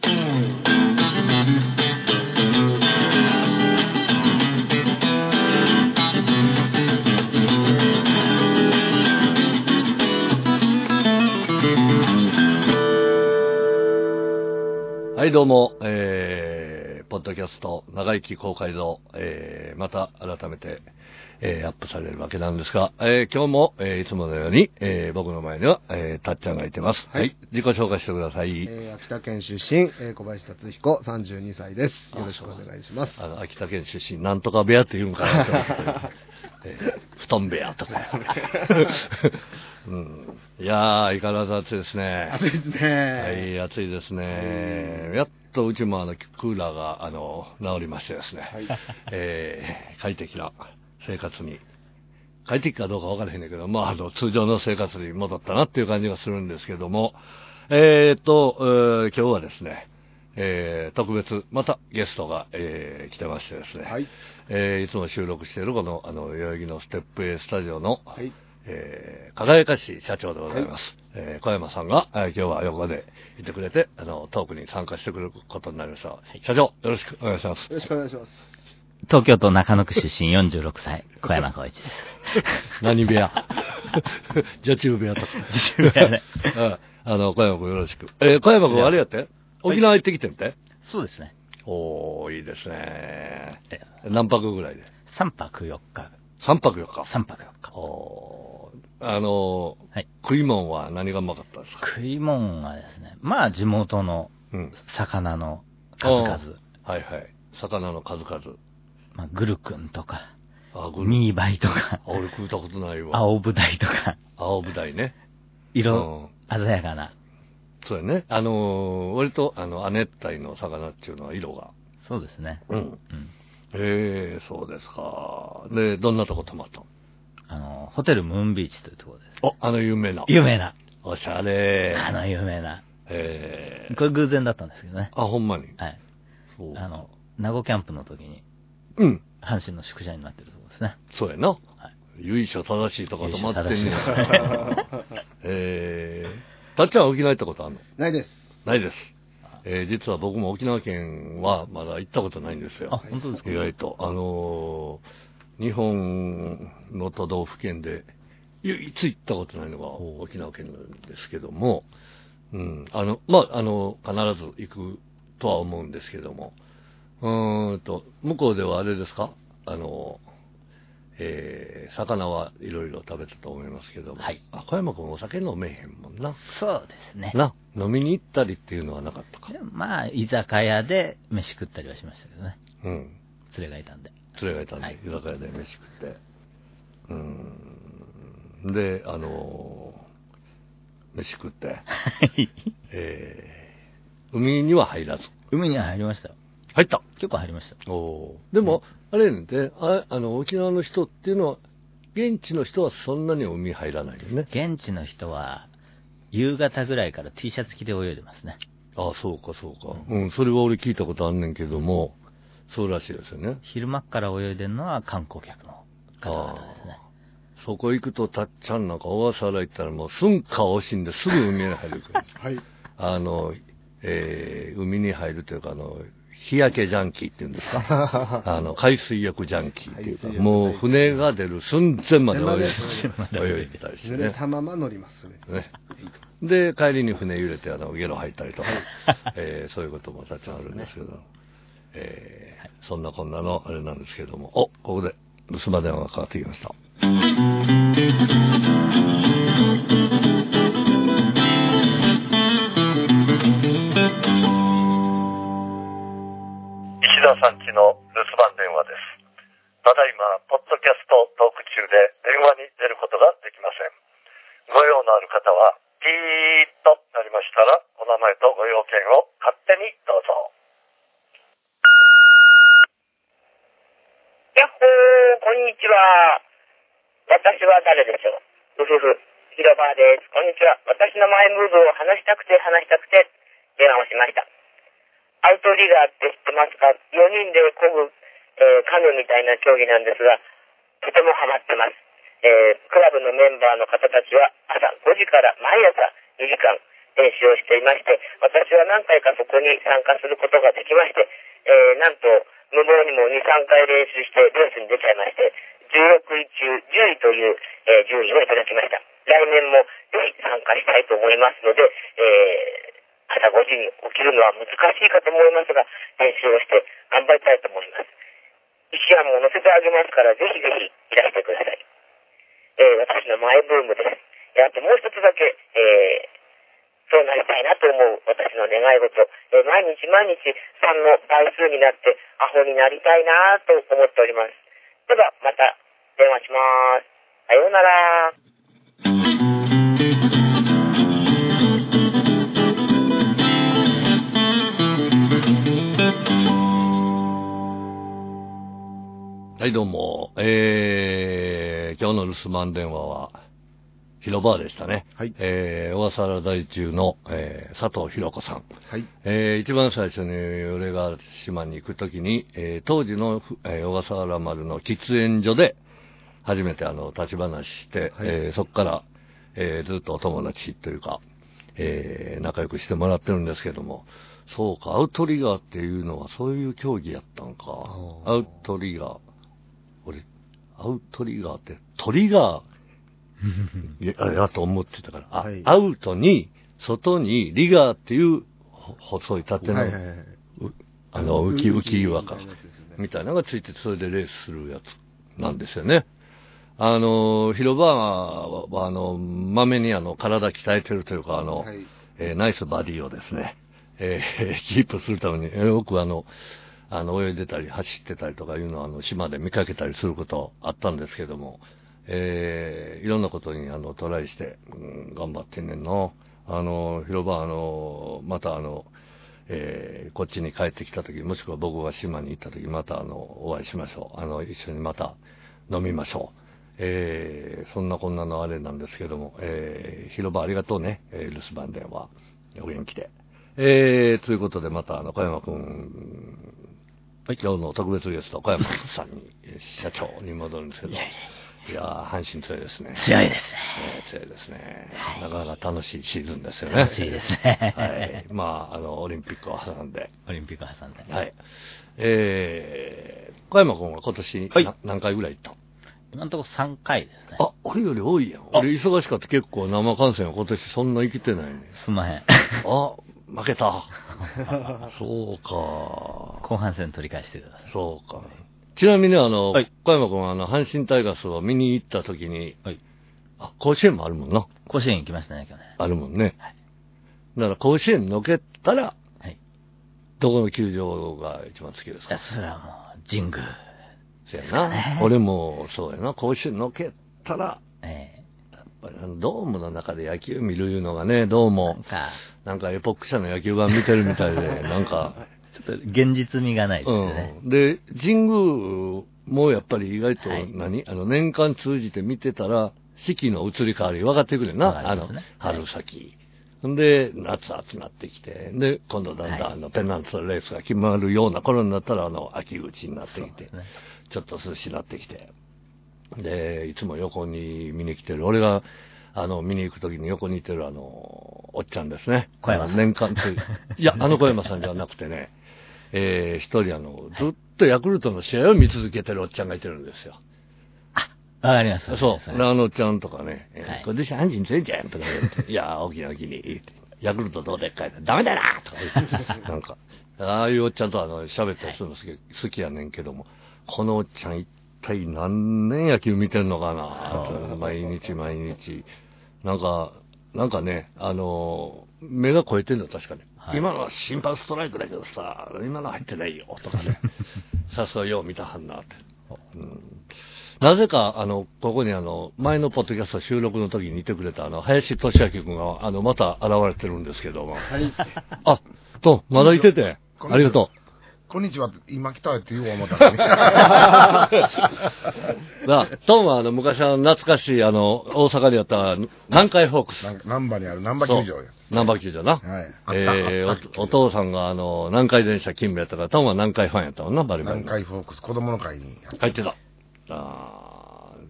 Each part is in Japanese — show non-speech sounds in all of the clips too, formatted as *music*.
はい、どうも、ドキャスト、長生き公開堂、えー、また改めて、えー、アップされるわけなんですが、えー、今日も、えー、いつものように、えー、僕の前には、えー、たっちゃんがいてます。はいはい、自己紹介してください。えー秋田県出身、えー小林達彦、32歳です。よろしくお願いします。あの、秋田県出身、なんとか部屋って言うんかなと思って、*laughs* えー布団部屋とか。*laughs* うん、いやー、相変わらず暑いですね。暑いですね。はい、暑いですね。やっとうちもあの、クーラーが、あの、治りましてですね。はい *laughs* えー快適な生活に。快適かどうかわからへんねんけど、まあ、あの、通常の生活に戻ったなっていう感じがするんですけども、えーっと、えー今日はですね、えー特別、またゲストが、えー来てましてですね、はい。えーいつも収録しているこの、あの、代々木のステップ A スタジオの、はい。えー輝かしい社長でございます。えー小山さんが、えー今日は横でいてくれて、あの、トークに参加してくれることになりました。社長、よろしくお願いします。よろしくお願いします。東京都中野区出身46歳、*laughs* 小山光一です。*laughs* 何部屋？*laughs* 女中部屋とか。女中部屋ねうんあの、小山君よろしく。えー小山君あれやって？沖縄行ってきてんて、そうですね。おー、いいですね。え何泊ぐらいで？3泊4日。?3 泊4日。3泊4日。おーあのーはい。食い物は何がうまかったですか？食い物はですね、まあ地元のうん。魚の数々、はいはい。魚の数々。まあ、グルクンとか、あ、グルミーバイとか、あ俺食ったことないわ。青ブダイとか、青ぶ台ね。色うん鮮やかな。そうやね。あのー割と、あの、亜熱帯の魚っていうのは色が。そうですね。うん。うん。ええそうですか。で、どんなとこ泊まったの？あの、ホテルムーンビーチというところです。お、あの有名な。有名な。おしゃれ。あの有名な。ええこれ偶然だったんですけどね。あ、ほんまに？はい。そう。あの、名護キャンプの時に、うん。阪神の宿舎になってるところですね。そうやな。はい由緒正しいとこ泊まってんね。*laughs* ええたっちゃんは沖縄行ったことあるの？ないです。ないです。えー実は僕も沖縄県はまだ行ったことないんですよ。あ、本当ですか？意外と。あのー日本の都道府県で唯一行ったことないのが沖縄県なんですけども、うん、あの、まあ、あの、必ず行くとは思うんですけども、うーんと、向こうではあれですか？あの、えー、魚はいろいろ食べたと思いますけども、はいあ、小山君お酒飲めへんもんな。そうですね。な、飲みに行ったりっていうのはなかったか？まあ、居酒屋で飯食ったりはしましたけどね。うん。連れがいたんで。連れがいたんで、はい居酒屋で飯食って。うん。で、あのー飯食って、えー、海には入らず。海には入りましたよ。入った結構入りました。おーでも、あれやねんて、ああの、沖縄の人っていうのは、現地の人はそんなに海入らないよね。現地の人は、夕方ぐらいから T シャツ着て泳いでますね。ああ、そうか、そうか。うん、それは俺聞いたことあんねんけども、そうらしいですよね。昼間っから泳いでるのは観光客の方々ですね。そこ行くと、たっちゃんなんか小笠原行ったらもう、寸か惜しんですぐ海に入るから。*laughs* はい。あの、えー海に入るというか、あの、日焼けジャンキーっていうんですか？*laughs* あの、海水浴ジャンキーっていうか、もう船が出る寸前まで泳いでまで泳いでたりしてね。濡れたまま乗りますね。ねで、帰りに船揺れて、あの、ゲロ吐いたりとか、えーそういうこともたくさんあるんですけど、えーそんなこんなのあれなんですけれども、お、ここで留守番電話がかかってきました。石田さんちの留守番電話です。ただいま、ポッドキャストトーク中で電話に出ることができません。ご用のある方は、ピーッとなりましたら、お名前とご用件を勝手にどうぞ。やっほー、こんにちは。私は誰でしょう？うふふ、広場です。こんにちは。私のマイムーブを話したくて話したくて電話をしました。アウトリガーって知ってますか ?4 人で漕ぐ、えーカヌーみたいな競技なんですが、とてもハマってます。えークラブのメンバーの方たちは朝5時から毎朝2時間、練習をしていまして、私は何回かそこに参加することができまして、えーなんと、無謀にも2、3回練習してレースに出ちゃいまして、16位中10位という、えー順位をいただきました。来年もぜひ参加したいと思いますので、えー朝5時に起きるのは難しいかと思いますが、練習をして頑張りたいと思います。石山も乗せてあげますから、ぜひぜひいらしてください。えー私のマイブームです。えーあともう一つだけ、えーそうなりたいなと思う私の願い事。え毎日毎日3の倍数になってアホになりたいなと思っております。では、また電話します。さようなら。はい、どうも。えー、今日の留守番電話は、広場でしたね。はいえー、小笠原在中の、えー、佐藤弘子さん。はい。えー、一番最初に俺が島に行くときに、えー、当時の、えー小笠原丸の喫煙所で、初めてあの、立ち話して、はいえーそこから、えーずっとお友達というか、えー仲良くしてもらってるんですけども、そうか、アウトリガーっていうのはそういう競技やったんか。アウトリガー。俺、アウトリガーって、トリガー、*laughs* あれだと思ってたから、あはい。アウトに、外にリガーっていうほ細い縦の、はいはいはい。うあの、浮き浮き岩か。みたいなのがついて、それでレースするやつなんですよね。あの、広場は、あの、まめにあの、体鍛えてるというか、あの、はい。えーナイスバディをですね、えー *laughs* キープするために、えーよくあの、あの、泳いでたり走ってたりとかいうのは、あの、島で見かけたりすることあったんですけども、えーいろんなことに、あの、トライして、うん頑張ってんねんな。あの、広場、あの、またあの、えーこっちに帰ってきたとき、もしくは僕が島に行ったとき、またあの、お会いしましょう。あの、一緒にまた飲みましょう。えーそんなこんなのあれなんですけども、えー広場ありがとうね、えー留守番電話。お元気で。えー、ということで、また、あの、小山くん、今日の特別ゲスト、小山さんに、えー社長に戻るんですけど、いやー、阪神強いですね。強いですね。えー強いですね。なかなか楽しいシーズンですよね。楽しいですねはい。まあ、あの、オリンピックを挟んで。オリンピック挟んで。はい。えー、小山君は今年、はいな何回ぐらい行った今のところ3回ですね。あ、俺より多いやん。俺忙しかった結構生観戦は今年そんな生きてないね。すんまへん。あ、負けた。*laughs* そうか。後半戦取り返してください。そうか。ちなみにあの、はい小山君はあの、阪神タイガースを見に行った時に、はい。あ、甲子園もあるもんな。甲子園行きましたね、去年。あるもんね。はいだから甲子園のけたら、はい。どこの球場が一番好きですか？いや、それはもう、神宮。そうやな。ね俺もそうやな。甲子園のけたら、えやっぱりあのドームの中で野球見るいうのがね、どうもなんかエポック社の野球版見てるみたいで、なんか、*laughs* ちょっと現実味がないですよね。うん。で、神宮もやっぱり意外とはい何、あの、年間通じて見てたら、四季の移り変わり分かってくるよな。あの春先。んで、夏暑なってきて、で、今度だんだん、はいあの、ペナントレースが決まるような頃になったら、あの、秋口になってきて。ちょっと涼しになってきて。で、いつも横に見に来てる、俺が、あの、見に行くときに横にいてる、あの、おっちゃんですね。小山さん年間という、いや、あの小山さんじゃなくてね、えー、一人あの、ずっとヤクルトの試合を見続けてるおっちゃんがいてるんですよ。わかります。そう。でれあのちゃんとかね、えーはい今年阪神強いじゃんとか言って、*laughs* いや、大きな大きに、ヤクルトどうでっかいな、ダメだなとか言って、*laughs* なんか、ああいうおっちゃんとあの、喋ったりするの好き,、好きやねんけども、このおっちゃん一体何年野球見てんのかなと毎日毎日。なんか、なんかね、あの、目が超えてんの確かに。はい今のは審判ストライクだけどさ、今のは入ってないよ、とかね。さすがよう見たはんなって。うんなぜか、あの、ここにあの、前のポッドキャスト収録の時にいてくれたあの、林俊明君が、あの、また現れてるんですけども。はい。あ、と、まだいてて、ありがとこんにちは。今来たって言おう思ったのに。*laughs* う。なトンはあの、昔あの、懐かしいあの、大阪でやった南海ホークス。なん難波にある難波球場や。南波球場な。はい。えーお、お父さんがあの、南海電車勤務やったから、トンは南海ファンやったもんな、バリバリ南海フォークス子供の会に。入ってた。あー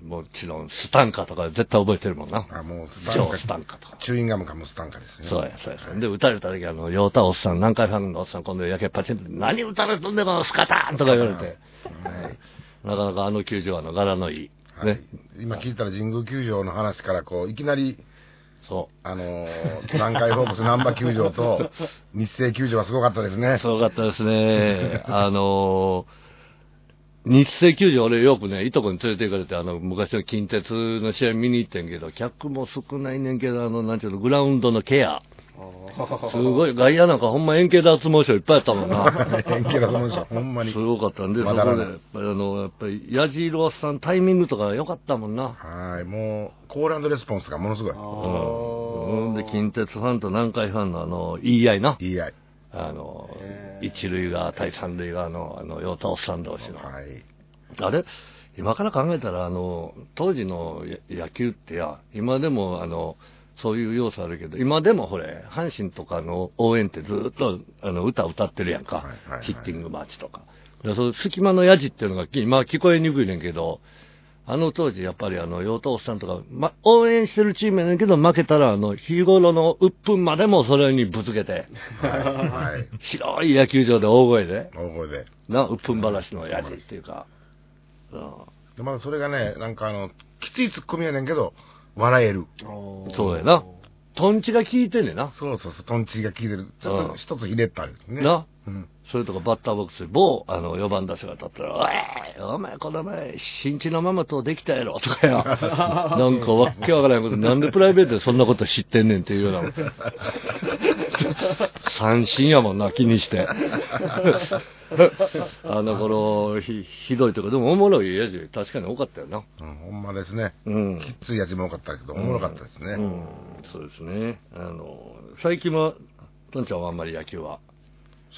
もちろんスタンカとか絶対覚えてるもんな。あ、もうスタンカ。スタンカとか。チューインガムかもスタンカですね。そうや、そうや、そうや。で、撃たれた時あの、ヨータおっさん、南海ファンのおっさん、今度やけパチンと、何撃たれとんねん、このスカターンとか言われて、はい。なかなかあの球場はあの柄のいい。はいね。今聞いたら神宮球場の話から、こう、いきなり、そうあのー、南海ホークス難波球場と日生球場はすごかったです。ね。すごかったですね。あのー、日生球場、俺よくね、いとこに連れて行かれて、あの、昔の近鉄の試合見に行ってんけど、客も少ないねんけど、あの、なんていうの、グラウンドのケア。すごい、外野なんかほんま円形脱毛症いっぱいあったもんな。*laughs* 円形だと思うんですよ、ほんまにす。ごかったんで、そこで、やっぱりあの、やっぱり、矢印さんタイミングとか良かったもんな。はい、もう、コールレスポンスがものすごい。うん。で、近鉄ファンと南海ファンのあの、言い合いな。いい合い。あの、一塁側対三塁側の、あの、ヨタおっさん同士の。はい。あれ？今から考えたら、あの、当時のや野球ってや、今でも、あの、そういう要素あるけど、今でもほれ、阪神とかの応援ってずっと、あの、歌歌ってるやんか。はいはいはいヒッティングマーチとか。でその隙間のヤジっていうのが、今聞こえにくいねんけど、あの当時、やっぱりあの、ヨートおっさんとか、ま、応援してるチームやねんけど、負けたら、あの、日頃の鬱憤までもそれにぶつけて、はい。はい。広い野球場で大声で、大声で。な、鬱憤話のヤジっていうか、うんで、まだそれがね、なんかあの、きついツッコミやねんけど、笑える。そうやな。トンチが効いてんねんな。そうそうそう、トンチが効いてる。ちょっうんと一つひねったんですね。な。うん。それとかバッターボックスで某、あの、4番打者が立ったら、おいお前この前、新地のママとできたやろ、とかや。*laughs* なんかわっけわからないこと、なんでプライベートでそんなこと知ってんねんっていうような。*laughs* 三振やもんな、気にして。*laughs* あの頃、ひ、ひどいとか、でもおもろいやつ確かに多かったよな。うん、ほんまですね。うん。きついやつも多かったけど、おもろかったですね。うん、そうですね。あの、最近は、トンちゃんはあんまり野球は、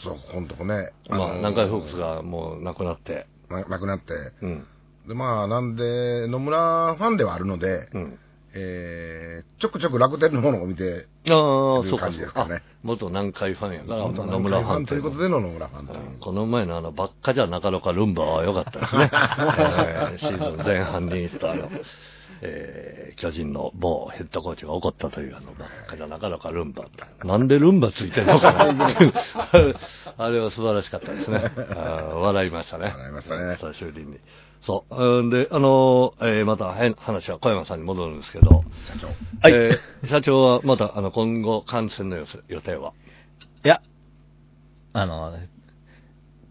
そう、ここのとこね。まあ、のー南海ホークスがもうなくなって、ななくなって。うん、で、まあ、なんで、野村ファンではあるので、うん。えー、ちょくちょく楽天のものを見て、ああ、そうか、感じですかね。あ元南海ファンやから、元野村ファンということでの野村ファンといううんこの前のあの、ばっかじゃなかろかルンバは良かったですね。*laughs* えーシーズン前半に言ったあの、えー巨人の某ヘッドコーチが怒ったというあの、ばっかじゃなかろかルンバ。なんでルンバついてんのかな *laughs* あれは素晴らしかったですね。あー笑いましたね。笑いましたね久しぶりに。そう。うんで、あのーえーまたへ話は小山さんに戻るんですけど、社長。はいえー社長はまた、あの、今後、感染の予予定はいや、あの、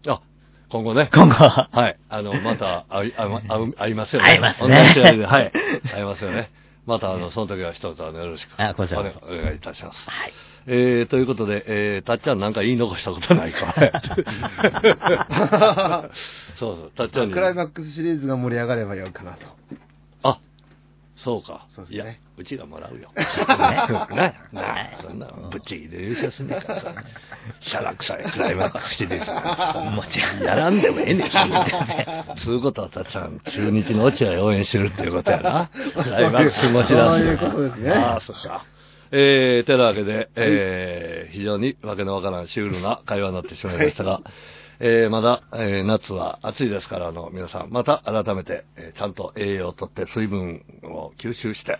あ、今後ね。今後は、はい。あの、また、会い、会い会う会いますよね。会いますね同じで、はい。会いますよね。また、あの、その時は一つ、あの、よろしく。あこちらお願いお願いいたします。はい。えー、ということで、えー、たっちゃんなんか言い残したことないか *laughs* そうそう、たっちゃんに。クライマックスシリーズが盛り上がればよいかなと。あ、そうか。そうですねうちがもらうよ。*laughs* ね、なそんなの、ぶっちぎりで優勝すんねんからさ。シャラ臭いクライマックスシリーズ。もちろん、やらんでもええねん、つうことは、たっちゃん、中日の落合応援してるっていうことやな。クライマックス持ち出す。そういうことですねああ、そっか。えー、てなわけで、えー、非常にわけのわからんシュールな会話になってしまいましたが、えー、まだ、えー、夏は暑いですから、あの、皆さん、また改めて、えーちゃんと栄養をとって水分を吸収して、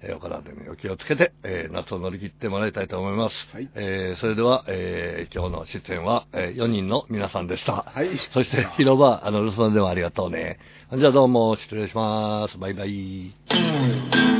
えーお体にお気をつけて、えー夏を乗り切ってもらいたいと思います。はいえーそれでは、えー今日の出演は、え4人の皆さんでした。はい *laughs* そして、広場、あの、留守番でもありがとうね。じゃあどうも、失礼します。バイバイ。*laughs*